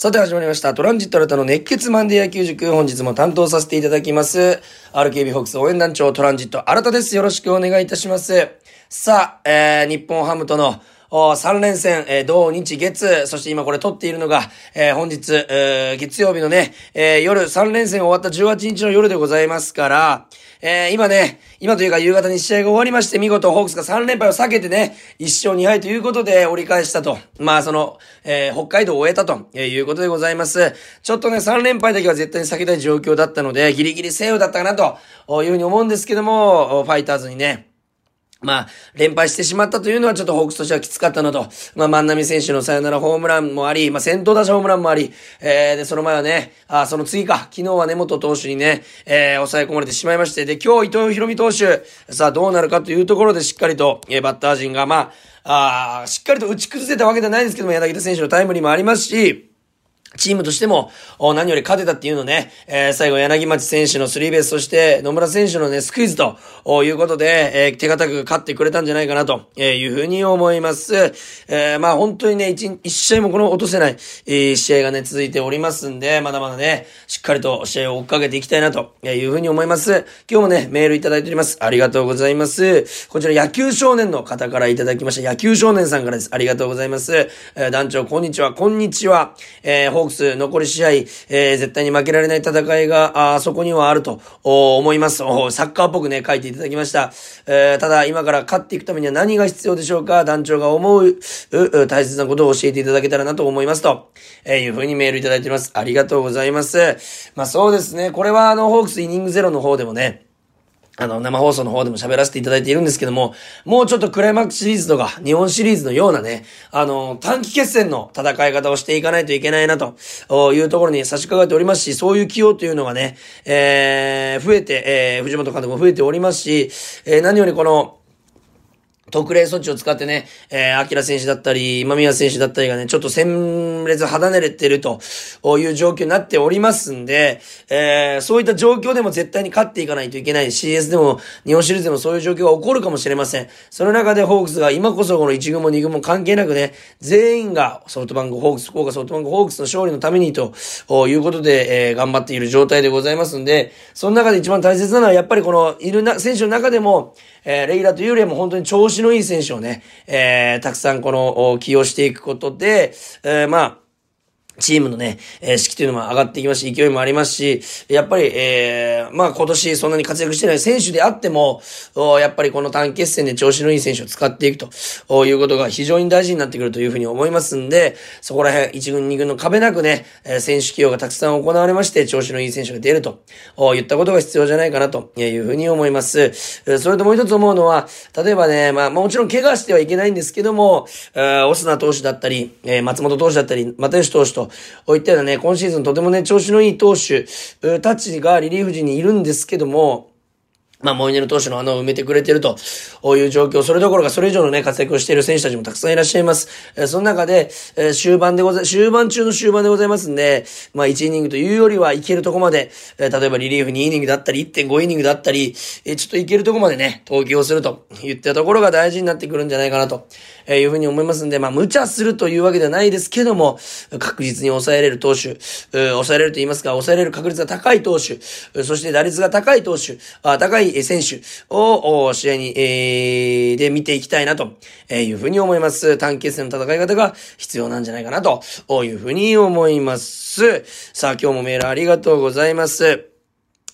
さて始まりました。トランジット新たの熱血マンデー野球塾。本日も担当させていただきます。RKB ホークス応援団長トランジット新たです。よろしくお願いいたします。さあ、えー、日本ハムとの3連戦、えー、同日月、そして今これ撮っているのが、えー、本日、えー、月曜日のね、えー、夜3連戦終わった18日の夜でございますから、えー、今ね、今というか夕方に試合が終わりまして、見事ホークスが3連敗を避けてね、1勝2敗ということで折り返したと。まあその、えー、北海道を終えたということでございます。ちょっとね、3連敗だけは絶対に避けたい状況だったので、ギリギリセーフだったかなというふうに思うんですけども、ファイターズにね、まあ、連敗してしまったというのはちょっとホークスとしてはきつかったのと、まあ、万波選手のサヨナラホームランもあり、まあ、先頭打者ホームランもあり、えー、で、その前はね、あ、その次か、昨日は根本投手にね、えー、抑え込まれてしまいまして、で、今日伊藤博美投手、さあ、どうなるかというところでしっかりと、えー、バッター陣が、まあ、ああしっかりと打ち崩せたわけではないですけども、柳田選手のタイムリーもありますし、チームとしても、何より勝てたっていうのね、えー、最後柳町選手のスリーベース、そして野村選手のね、スクイズということで、えー、手堅く勝ってくれたんじゃないかなというふうに思います。えー、まあ本当にね、一、一試合もこの落とせない、え、試合がね、続いておりますんで、まだまだね、しっかりと試合を追っかけていきたいなというふうに思います。今日もね、メールいただいております。ありがとうございます。こちら野球少年の方からいただきました。野球少年さんからです。ありがとうございます。え、団長、こんにちは、こんにちは。えー、ホークス残り試合、えー、絶対に負けられない戦いが、あそこにはあると思います。サッカーっぽくね、書いていただきました。えー、ただ、今から勝っていくためには何が必要でしょうか？団長が思う、大切なことを教えていただけたらなと思いますと、えー、いうふうにメールいただいております。ありがとうございます。まあそうですね。これはあの、ホークスイニングゼロの方でもね、あの、生放送の方でも喋らせていただいているんですけども、もうちょっとクライマックスシリーズとか、日本シリーズのようなね、あの、短期決戦の戦い方をしていかないといけないな、というところに差し掛かっておりますし、そういう起用というのがね、えー、増えて、えー、藤本監督も増えておりますし、えー、何よりこの、特例措置を使ってね、えー、アキラ選手だったり、今宮選手だったりがね、ちょっと戦列離れてるという状況になっておりますんで、えー、そういった状況でも絶対に勝っていかないといけない。CS でも、日本シリーズでもそういう状況が起こるかもしれません。その中でホークスが今こそこの1軍も2軍も関係なくね、全員がソフトバンクホークス、福岡ソフトバンクホークスの勝利のためにということで、えー、頑張っている状態でございますんで、その中で一番大切なのはやっぱりこの、いるな、選手の中でも、えー、レイラというよりも本当に調子のいい選手をね、えー、たくさんこの、起用していくことで、えー、まあ、チームのね、えー、士気というのも上がっていきますし、勢いもありますし、やっぱり、えー、まあ今年そんなに活躍してない選手であっても、やっぱりこの短期決戦で調子のいい選手を使っていくということが非常に大事になってくるというふうに思いますんで、そこら辺、1軍2軍の壁なくね、え選手起用がたくさん行われまして、調子のいい選手が出ると言ったことが必要じゃないかなというふうに思います。それともう一つ思うのは、例えばね、まあもちろん怪我してはいけないんですけども、オスナ投手だったり、松本投手だったり、又吉投手と、こういったようなね、今シーズンとてもね、調子のいい投手たちがリリーフ陣にいるんですけども、まあ、モイネル投手の穴を埋めてくれてるという状況、それどころかそれ以上のね、活躍をしている選手たちもたくさんいらっしゃいます。えー、その中で、えー、終盤でござ、終盤中の終盤でございますんで、まあ、1イニングというよりはいけるとこまで、えー、例えばリリーフ2イニングだったり、1.5イニングだったり、えー、ちょっといけるとこまでね、投球をすると言ったところが大事になってくるんじゃないかなと、えいうふうに思いますんで、まあ、無茶するというわけではないですけども、確実に抑えれる投手、抑えれると言いますか、抑えれる確率が高い投手、そして打率が高い投手、あ高い選手、を試合に、えー、で見ていきたいなというふうに思います。短期決戦の戦い方が必要なんじゃないかなというふうに思います。さあ、今日もメールありがとうございます。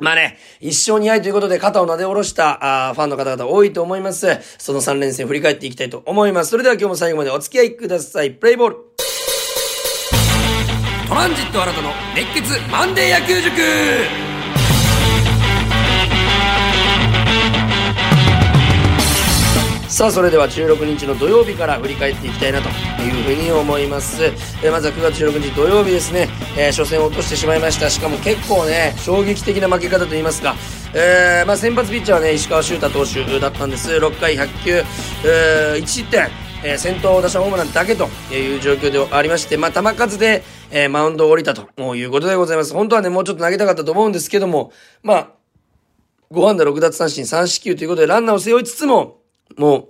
まあね、一生に敗ということで肩を撫で下ろしたあファンの方々多いと思います。その3連戦振り返っていきたいと思います。それでは今日も最後までお付き合いください。プレイボールトランジット新たの熱血マンデー野球塾さあ、それでは16日の土曜日から振り返っていきたいなというふうに思います。えまずは9月16日土曜日ですね、えー、初戦を落としてしまいました。しかも結構ね、衝撃的な負け方といいますか、えー、まあ先発ピッチャーはね、石川修太投手だったんです。6回100球、えー、1失点。えー、先頭打者ホームランだけという状況でありまして、まあ、球数で、えー、マウンドを降りたということでございます。本当はね、もうちょっと投げたかったと思うんですけども、まあ、5安打6奪三振3四球ということで、ランナーを背負いつつも、も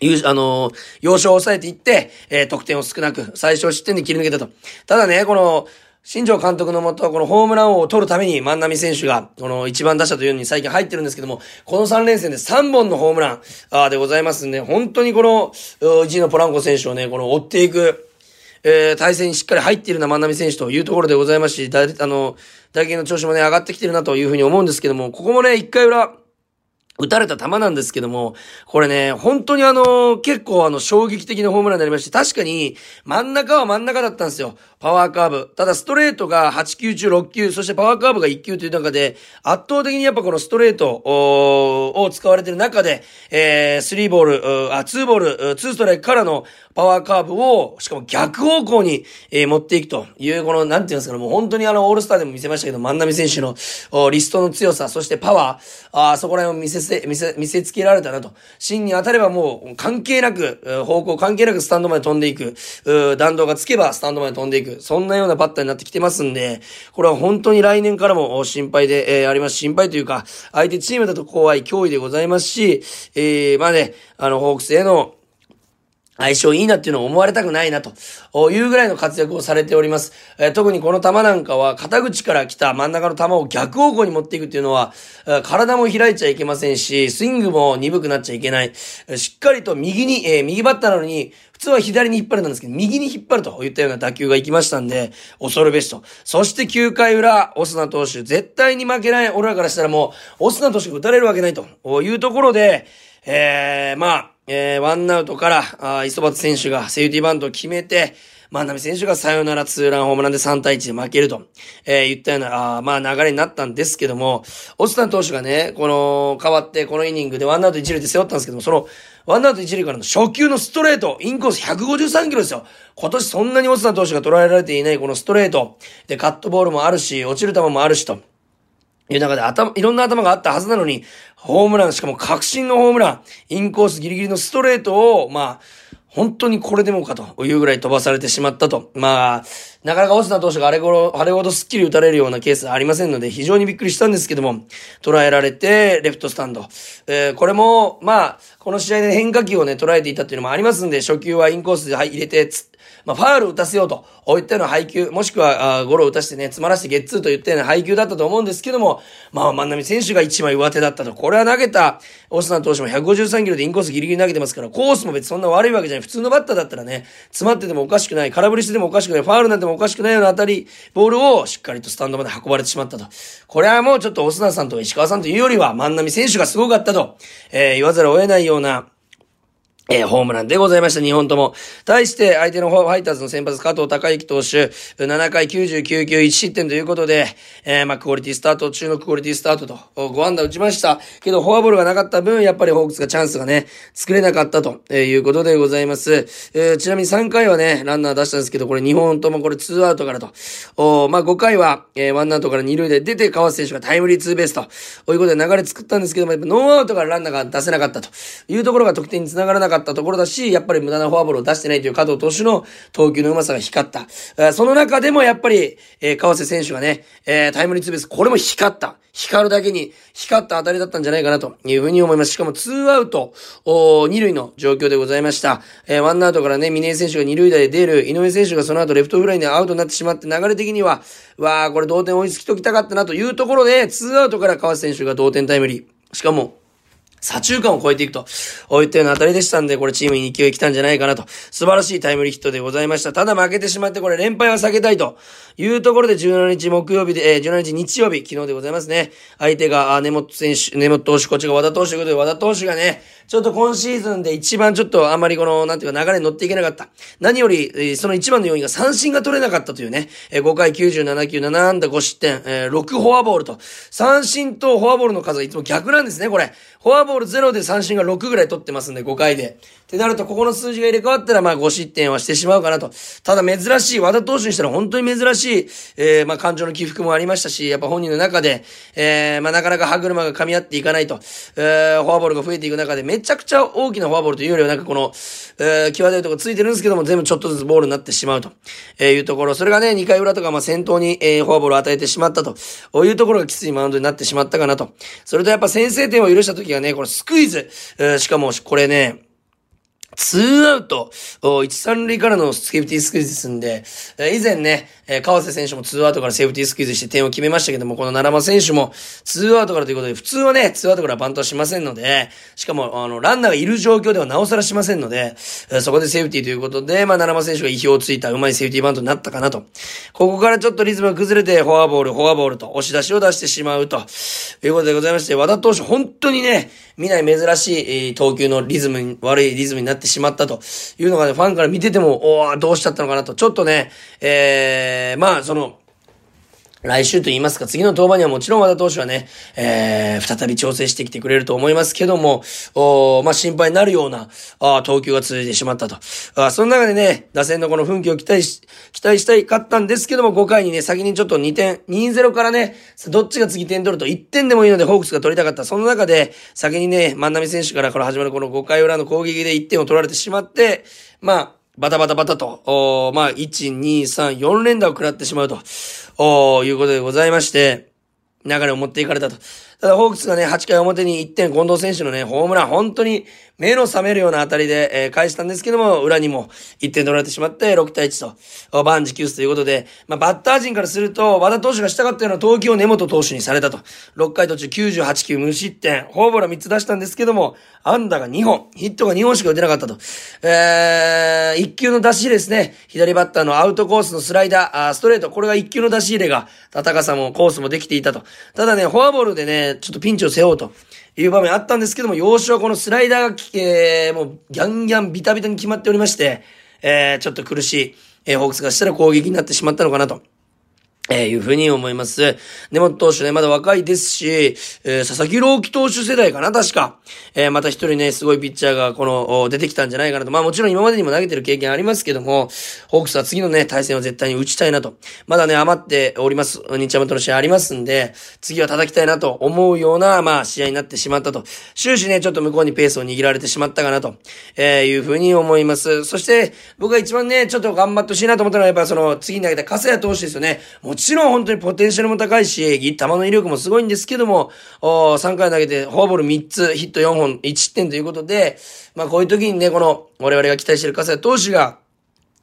う、いう、あのー、要所を抑えていって、えー、得点を少なく、最小失点で切り抜けたと。ただね、この、新庄監督のもと、このホームラン王を取るために万波選手が、この一番打者というのに最近入ってるんですけども、この3連戦で3本のホームラン、あでございますんで、本当にこの、1位のポランコ選手をね、この追っていく、えー、対戦にしっかり入っているな万波選手というところでございますし、だ、あの、打撃の調子もね、上がってきてるなというふうに思うんですけども、ここもね、1回裏、打たれた球なんですけども、これね、本当にあの、結構あの、衝撃的なホームランになりまして、確かに、真ん中は真ん中だったんですよ。パワーカーブ。ただストレートが8球中6球、そしてパワーカーブが1球という中で、圧倒的にやっぱこのストレートを使われている中で、えー、3ボール、あ、2ボール、2ストライクからのパワーカーブを、しかも逆方向に、えー、持っていくという、この、なんていうんですかね、もう本当にあの、オールスターでも見せましたけど、万波選手のリストの強さ、そしてパワー、あそこら辺を見せせ、見せ、見せつけられたなと。芯に当たればもう関係なく、方向関係なくスタンドまで飛んでいく、弾道がつけばスタンドまで飛んでいく。そんなようなバッターになってきてますんで、これは本当に来年からも心配で、えー、あります。心配というか、相手チームだと怖い脅威でございますし、えー、まあね、あの、ホークスへの、相性いいなっていうのを思われたくないなというぐらいの活躍をされております。えー、特にこの球なんかは肩口から来た真ん中の球を逆方向に持っていくっていうのは、体も開いちゃいけませんし、スイングも鈍くなっちゃいけない。しっかりと右に、え、右バッターなのに、普通は左に引っ張るんですけど、右に引っ張るといったような打球が行きましたんで、恐るべしと。そして9回裏、オスナ投手、絶対に負けない、俺らからしたらもう、オスナ投手が打たれるわけないというところで、えー、まあ、えー、ワンアウトから、あ磯端選手がセーフティーバントを決めて、万波選手がサヨナラツーランホームランで3対1で負けると、えー、言ったような、あまあ流れになったんですけども、オスタン投手がね、この、変わってこのイニングでワンアウト1塁で背負ったんですけども、その、ワンアウト1塁からの初球のストレート、インコース153キロですよ。今年そんなにオスタン投手が捉えられていないこのストレート。で、カットボールもあるし、落ちる球もあるしと。いう中で頭、いろんな頭があったはずなのに、ホームラン、しかも確信のホームラン、インコースギリギリのストレートを、まあ、本当にこれでもかというぐらい飛ばされてしまったと。まあ、なかなかオスナ投手があれほど、あれほどスッキリ打たれるようなケースありませんので、非常にびっくりしたんですけども、捉えられて、レフトスタンド。えー、これも、まあ、この試合で変化球をね、捉えていたっていうのもありますんで、初球はインコースで入れて、まあ、ファール打たせようと、こういったような配球、もしくは、あゴロ打たせてね、詰まらせてゲッツーといったような配球だったと思うんですけども、まあ、万波選手が一枚上手だったと。これは投げた、オスナ投手も153キロでインコースギリギリ投げてますから、コースも別にそんな悪いわけじゃない。普通のバッターだったらね、詰まっててもおかしくない、空振りしててもおかしくない、ファールなんてもおかしくないような当たり、ボールをしっかりとスタンドまで運ばれてしまったと。これはもうちょっとオスナさんと石川さんというよりは、万波選手がすごかったと、えー、言わざるを得ないような、えー、ホームランでございました、2本とも。対して、相手のファイターズの先発、加藤隆之投手、7回99球1失点ということで、えー、まあ、クオリティスタート、中のクオリティスタートと、5安打打ちました。けど、フォアボールがなかった分、やっぱりホークスがチャンスがね、作れなかったということでございます。えー、ちなみに3回はね、ランナー出したんですけど、これ2本ともこれ2アウトからと。おまあ、5回は、えー、1アウトから2塁で出て、川瀬選手がタイムリーツーベースと、こういうことで流れ作ったんですけども、やっぱノーアウトからランナーが出せなかったというところが得点につながらなかったたところだし、やっぱり無駄なフォアボールを出してないという加藤投手の投球のうまさが光った。その中でもやっぱり、えー、川瀬選手がね、えー、タイムリーツーベース、これも光った。光るだけに光った当たりだったんじゃないかなというふうに思います。しかも2アウト、お2塁の状況でございました。えー、1アウトからね、峰井選手が2塁打で出る、井上選手がその後レフトフライでアウトになってしまって流れ的には、わー、これ同点追いつきときたかったなというところで、2アウトから川瀬選手が同点タイムリー。しかも、左中間を超えていくと、おいったような当たりでしたんで、これチームに勢い来たんじゃないかなと、素晴らしいタイムリーヒットでございました。ただ負けてしまって、これ連敗は避けたいというところで、17日木曜日で、えー、17日日曜日、昨日でございますね。相手が、根本選手、根本投手、こっちが和田投手ということで、和田投手がね、ちょっと今シーズンで一番ちょっとあんまりこの、なんていうか流れに乗っていけなかった。何より、その一番の要因が三振が取れなかったというね、5回97球7安打5失点、6フォアボールと、三振とフォアボールの数はいつも逆なんですね、これ。フォアボール0で三振が6ぐらい取ってますんで、5回で。ってなると、ここの数字が入れ替わったら、まあ5失点はしてしまうかなと。ただ珍しい、和田投手にしたら本当に珍しい、えー、まあ感情の起伏もありましたし、やっぱ本人の中で、えー、まあなかなか歯車が噛み合っていかないと、えー、フォアボールが増えていく中で、めめちゃくちゃ大きなフォアボールというよりは、なんかこの、えー、際どいとこついてるんですけども、全部ちょっとずつボールになってしまうと、えいうところ。それがね、2回裏とか、まあ先頭に、えー、フォアボールを与えてしまったと、いうところがきついマウンドになってしまったかなと。それとやっぱ先制点を許した時がね、このスクイズ、えー、しかも、これね、ツーアウト、一三塁からのセーフティースクイズですんでえ、以前ねえ、川瀬選手もツーアウトからセーフティースクイズして点を決めましたけども、この奈良間選手もツーアウトからということで、普通はね、ツーアウトからバントはしませんので、しかも、あの、ランナーがいる状況ではなおさらしませんので、えそこでセーフティーということで、まあ、奈良間選手が意表をついたうまいセーフティーバントになったかなと。ここからちょっとリズムが崩れて、フォアボール、フォアボールと押し出しを出してしまうということでございまして、和田投手本当にね、見ない珍しい投球のリズムに、悪いリズムになってしまったと。いうのがね、ファンから見てても、おー、どうしちゃったのかなと、ちょっとね、えー、まあ、その、来週と言いますか、次の登板にはもちろん和田投手はね、えー、再び調整してきてくれると思いますけども、おまあ、心配になるような、あ投球が続いてしまったと。あその中でね、打線のこの奮起を期待し、期待したいかったんですけども、5回にね、先にちょっと2点、2-0からね、どっちが次点取ると1点でもいいのでホークスが取りたかった。その中で、先にね、万波選手からこの始まるこの5回裏の攻撃で1点を取られてしまって、まあ、バタバタバタと、おまあ、1、2、3、4連打を食らってしまうと、おいうことでございまして、流れを持っていかれたと。ただ、ホークスがね、8回表に1点、近藤選手のね、ホームラン、本当に目の覚めるような当たりで、えー、返したんですけども、裏にも1点取られてしまって、6対1と、万事休すということで、まあ、バッター陣からすると、和田投手がしたかったような投球を根本投手にされたと。6回途中98球無失点、ホームラン3つ出したんですけども、安打が2本、ヒットが2本しか打てなかったと。えー、1球の出し入れですね。左バッターのアウトコースのスライダー、あーストレート、これが1球の出し入れが、高さもコースもできていたと。ただね、フォアボールでね、ちょっとピンチを背負うという場面あったんですけども、要所はこのスライダーが、えー、もうギャンギャンビタビタに決まっておりまして、えー、ちょっと苦しい、えー、ホークスがしたら攻撃になってしまったのかなと。えー、いうふうに思います。根本投手ね、まだ若いですし、えー、佐々木朗希投手世代かな、確か。えー、また一人ね、すごいピッチャーが、この、出てきたんじゃないかなと。まあもちろん今までにも投げてる経験ありますけども、ホークスは次のね、対戦を絶対に打ちたいなと。まだね、余っております。日ハムとの試合ありますんで、次は叩きたいなと思うような、まあ試合になってしまったと。終始ね、ちょっと向こうにペースを握られてしまったかなと、えー、いうふうに思います。そして、僕が一番ね、ちょっと頑張ってほしいなと思ったのは、やっぱその、次に投げた笠谷投手ですよね。もちろん本当にポテンシャルも高いし、球の威力もすごいんですけども、お3回投げて、フォーボール3つ、ヒット4本、1点ということで、まあこういう時にね、この、我々が期待してる笠谷投手が、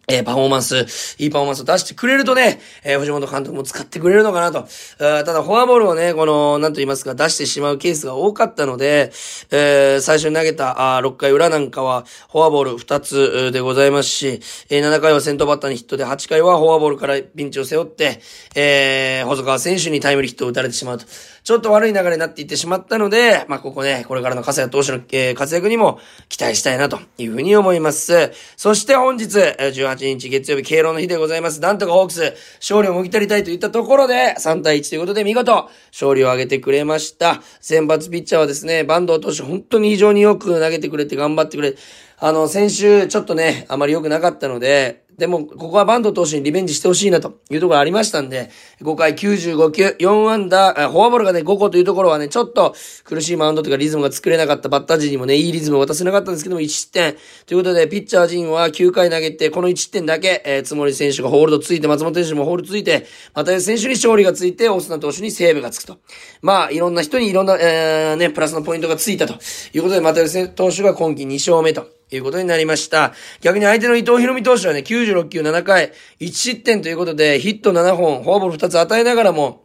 えー、パフォーマンス、いいパフォーマンスを出してくれるとね、えー、藤本監督も使ってくれるのかなと。ただ、フォアボールをね、この、なんと言いますか、出してしまうケースが多かったので、えー、最初に投げた、あ6回裏なんかは、フォアボール2つでございますし、えー、7回は先頭バッターにヒットで、8回はフォアボールからピンチを背負って、えー、細川選手にタイムリーヒットを打たれてしまうと。ちょっと悪い流れになっていってしまったので、まあ、ここね、これからの笠谷投手の、えー、活躍にも期待したいなというふうに思います。そして本日、18日月曜日、敬老の日でございます。なんとかホークス、勝利をもぎ取りたいといったところで、3対1ということで見事、勝利を挙げてくれました。先発ピッチャーはですね、バンド投手本当に非常によく投げてくれて頑張ってくれ、あの、先週ちょっとね、あまり良くなかったので、でも、ここはバンド投手にリベンジしてほしいなというところありましたんで、5回95球、4安打、フォアボールがね、5個というところはね、ちょっと苦しいマウンドというかリズムが作れなかったバッター陣にもね、いいリズムを渡せなかったんですけども、1失点。ということで、ピッチャー陣は9回投げて、この1失点だけ、えー、つもり選手がホールドついて、松本選手もホールついて、また選手に勝利がついて、オスナ投手にセーブがつくと。まあ、いろんな人にいろんな、えー、ね、プラスのポイントがついたということで、また投手が今季2勝目と。いうことになりました。逆に相手の伊藤博美投手はね、96球7回、1失点ということで、ヒット7本、フォアボール2つ与えながらも、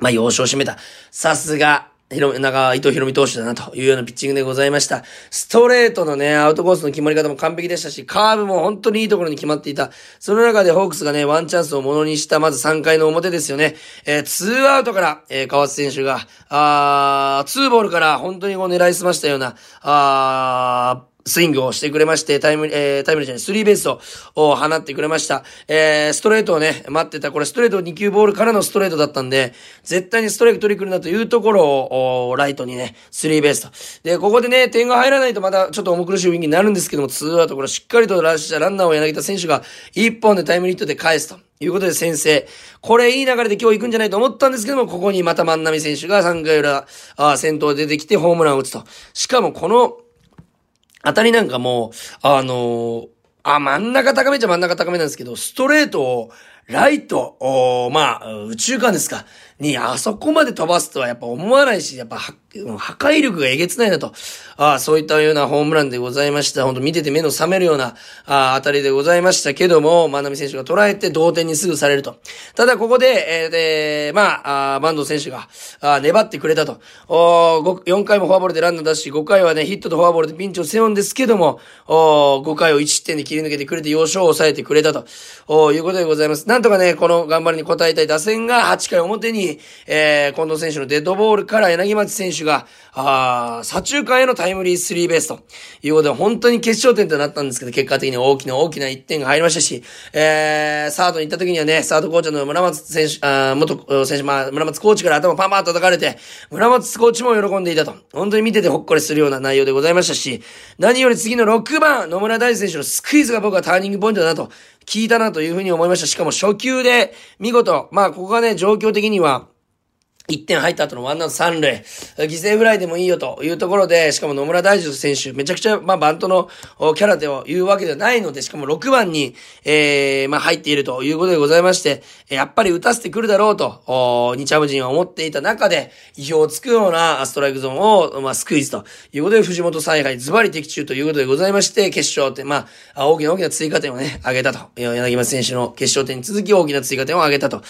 まあ、要所を締めた。さすが、ひろ、なんか、伊藤大海投手だなというようなピッチングでございました。ストレートのね、アウトコースの決まり方も完璧でしたし、カーブも本当にいいところに決まっていた。その中でホークスがね、ワンチャンスをものにした、まず3回の表ですよね。えー、ツーアウトから、えー、川瀬選手が、あー、ツーボールから本当にこう狙いすましたような、あー、スイングをしてくれまして、タイム、えー、タイムリーじゃない、スリーベースを放ってくれました。えー、ストレートをね、待ってた。これストレート2球ボールからのストレートだったんで、絶対にストライク取り来るなというところを、ライトにね、スリーベースと。で、ここでね、点が入らないとまたちょっと重苦しい雰囲気になるんですけども、ツーアウト、これしっかりとラッシャー、ランナーを柳田選手が1本でタイムリーットで返すと。いうことで先生、これいい流れで今日行くんじゃないと思ったんですけども、ここにまた万波選手が3回裏、あ先頭出てきてホームランを打つと。しかもこの、当たりなんかも、あのー、あ、真ん中高めちゃ真ん中高めなんですけど、ストレートを、ライト、おまあ、宇宙間ですか。に、あそこまで飛ばすとはやっぱ思わないし、やっぱ、破壊力がえげつないなと。ああそういったようなホームランでございました。本当見てて目の覚めるようなああ当たりでございましたけども、万波選手が捉えて同点にすぐされると。ただここで、えー、で、まあ、あバンド選手があ粘ってくれたと。お4回もフォアボールでランナー出し、5回はね、ヒットとフォアボールでピンチを背負うんですけども、お5回を1失点で切り抜けてくれて、要所を抑えてくれたと。おいうことでございます。なんとかね、この頑張りに応えたい打線が8回表に、えー、近藤選手のデッドボールから柳町選手が、あ左中間へのタイムリースリーベースということで、本当に決勝点となったんですけど、結果的に大きな大きな1点が入りましたし、えー、サードに行った時にはね、サードコーチの村松選手、あ元選手、まあ、村松コーチから頭パンパン叩かれて、村松コーチも喜んでいたと。本当に見ててほっこりするような内容でございましたし、何より次の6番、野村大選手のスクイズが僕はターニングポイントだなと、聞いたなというふうに思いました。しかも初級で、見事、まあ、ここがね、状況的には、1点入った後のワンアウト3塁、犠牲フライでもいいよというところで、しかも野村大樹選手、めちゃくちゃ、まあ、バントのキャラでは言うわけではないので、しかも6番に、えー、まあ、入っているということでございまして、やっぱり打たせてくるだろうと、お日ハム人は思っていた中で、意表をつくようなストライクゾーンを、まあ、スクイズということで、藤本采配ズバリ的中ということでございまして、決勝って、まあ、大きな大きな追加点をね、上げたと。柳町選手の決勝点に続き大きな追加点を上げたと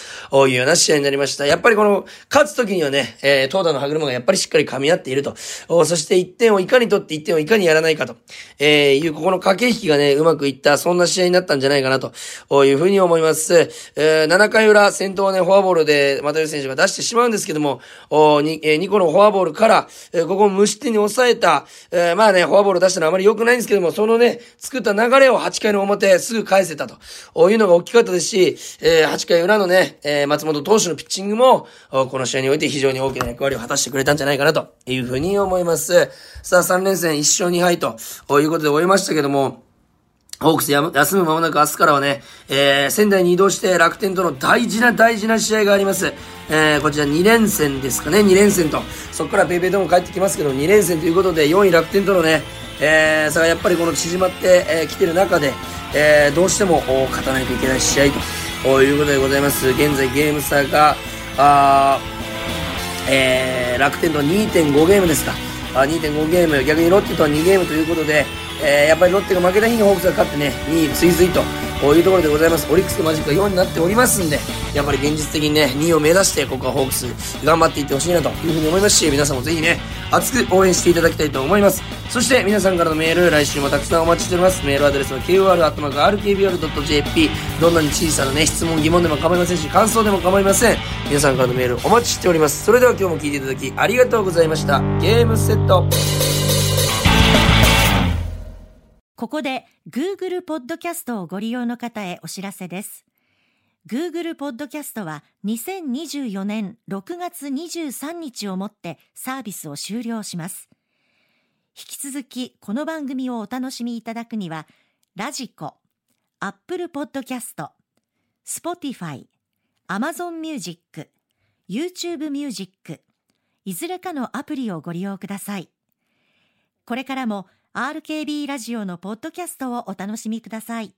いうような試合になりました。やっぱりこの、勝つ時にはね、えー、投打の歯車がやっぱりしっかり噛み合っていると。そして1点をいかに取って1点をいかにやらないかと、えー、いうここの駆け引きがね、うまくいった、そんな試合になったんじゃないかなというふうに思います。えー、7回裏、先頭ね、フォアボールで、又吉選手が出してしまうんですけども、お 2, えー、2個のフォアボールから、えー、ここを無失点に抑えた、えー、まあね、フォアボール出したのはあまり良くないんですけども、そのね、作った流れを8回の表、すぐ返せたというのが大きかったですし、えー、8回裏のね、えー、松本投手のピッチングも、この試合において非常に大きな役割を果たしてくれたんじゃないかなというふうに思います。さあ、3連戦1勝2敗ということで終えましたけども、ホークス休む間もなく明日からはね、えー、仙台に移動して楽天との大事な大事な試合があります。えー、こちら2連戦ですかね、2連戦と。そこからペイペイドーム帰ってきますけど、2連戦ということで、4位楽天とのね、えー、さあやっぱりこの縮まってき、えー、てる中で、えー、どうしても勝たないといけない試合ということでございます。現在ゲーム差が、あえー、楽天と2.5ゲームですか。あ2.5ゲーム、逆にロッテとは2ゲームということで、えー、やっぱりロッテが負けた日にホークスが勝ってね、2位追随というところでございます。オリックスとマジックが4になっておりますんで、やっぱり現実的にね、2位を目指して、ここはホークス頑張っていってほしいなというふうに思いますし、皆さんもぜひね、熱く応援していただきたいと思います。そして皆さんからのメール、来週もたくさんお待ちしております。メールアドレスは kur.rkbr.jp どんなに小さなね、質問、疑問でも構いませんし、感想でも構いません。皆さんからのメールお待ちしております。それでは今日も聞いていただきありがとうございました。ゲームセット。ここで Google ポッドキャストをご利用の方へお知らせです。Google ポッドキャストは2024年6月23日をもってサービスを終了します。引き続きこの番組をお楽しみいただくには、ラジコ、Apple Podcast、Spotify、Amazon Music、YouTube Music、いずれかのアプリをご利用ください。これからも RKB ラジオのポッドキャストをお楽しみください。